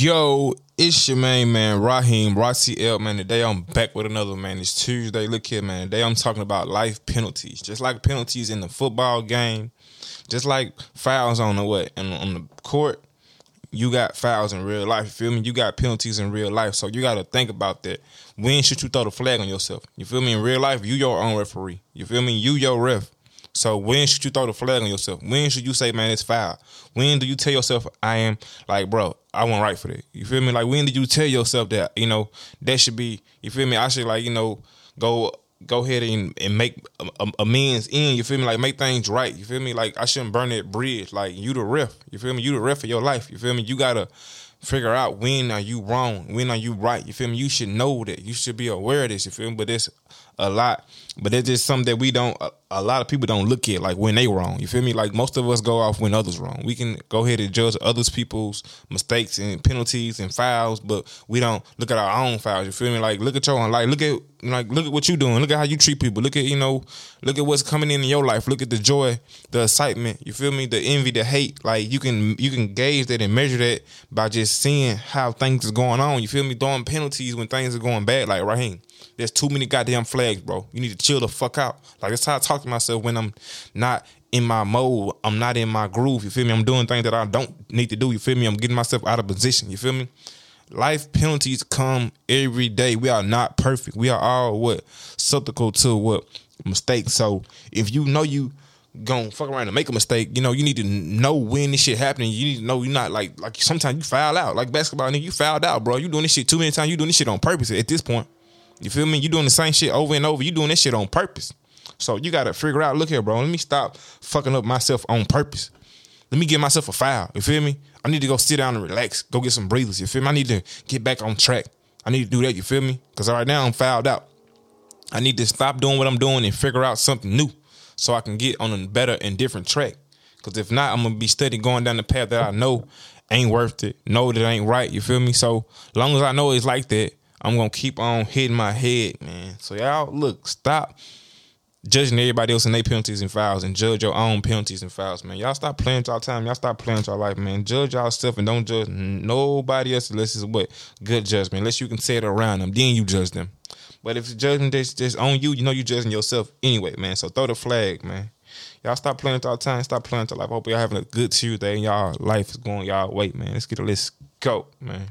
Yo, it's your main man, Raheem, Rossi L, man. Today I'm back with another man. It's Tuesday. Look here, man. Today I'm talking about life penalties. Just like penalties in the football game, just like fouls on the what? And on the court, you got fouls in real life. You feel me? You got penalties in real life. So you gotta think about that. When should you throw the flag on yourself? You feel me? In real life, you your own referee. You feel me? You your ref. So when should you throw the flag on yourself? When should you say, man, it's foul? When do you tell yourself, I am like, bro, I went right for that? You feel me? Like when did you tell yourself that, you know, that should be, you feel me? I should like, you know, go go ahead and, and make um, um, amends in, you feel me? Like make things right. You feel me? Like I shouldn't burn that bridge. Like you the ref. You feel me? You the ref of your life. You feel me? You gotta figure out when are you wrong, when are you right. You feel me? You should know that. You should be aware of this. You feel me? But it's a lot. But it's just something that we don't. A, a, lot of people don't look at like when they wrong. You feel me? Like most of us go off when others wrong. We can go ahead and judge others people's mistakes and penalties and fouls, but we don't look at our own fouls. You feel me? Like look at your own. Like look at like look at what you doing. Look at how you treat people. Look at you know. Look at what's coming in in your life. Look at the joy, the excitement. You feel me? The envy, the hate. Like you can you can gauge that and measure that by just seeing how things is going on. You feel me? Throwing penalties when things are going bad. Like Raheem. There's too many goddamn flags, bro. You need to chill the fuck out. Like that's how I talk to myself when I'm not in my mode. I'm not in my groove. You feel me? I'm doing things that I don't need to do. You feel me? I'm getting myself out of position. You feel me? Life penalties come every day. We are not perfect. We are all what susceptible to what mistakes. So if you know you gonna fuck around and make a mistake, you know, you need to know when this shit happening. You need to know you're not like like sometimes you foul out. Like basketball, nigga, you fouled out, bro. You doing this shit too many times. You doing this shit on purpose at this point. You feel me? You doing the same shit over and over. You doing this shit on purpose. So you gotta figure out, look here, bro. Let me stop fucking up myself on purpose. Let me give myself a foul. You feel me? I need to go sit down and relax. Go get some breathers. You feel me? I need to get back on track. I need to do that. You feel me? Because right now I'm fouled out. I need to stop doing what I'm doing and figure out something new so I can get on a better and different track. Because if not, I'm gonna be steady going down the path that I know ain't worth it. Know that ain't right. You feel me? So long as I know it's like that, I'm gonna keep on hitting my head, man. So y'all look, stop judging everybody else and their penalties and fouls and judge your own penalties and fouls, man. Y'all stop playing y'all time. Y'all stop playing y'all life, man. Judge yourself and don't judge nobody else unless it's what good judgment. Unless you can say it around them, then you judge them. But if judging just just on you, you know you judging yourself anyway, man. So throw the flag, man. Y'all stop playing y'all time. Stop playing y'all life. Hope y'all having a good Tuesday and y'all life is going y'all way, man. Let's get a let's go, man.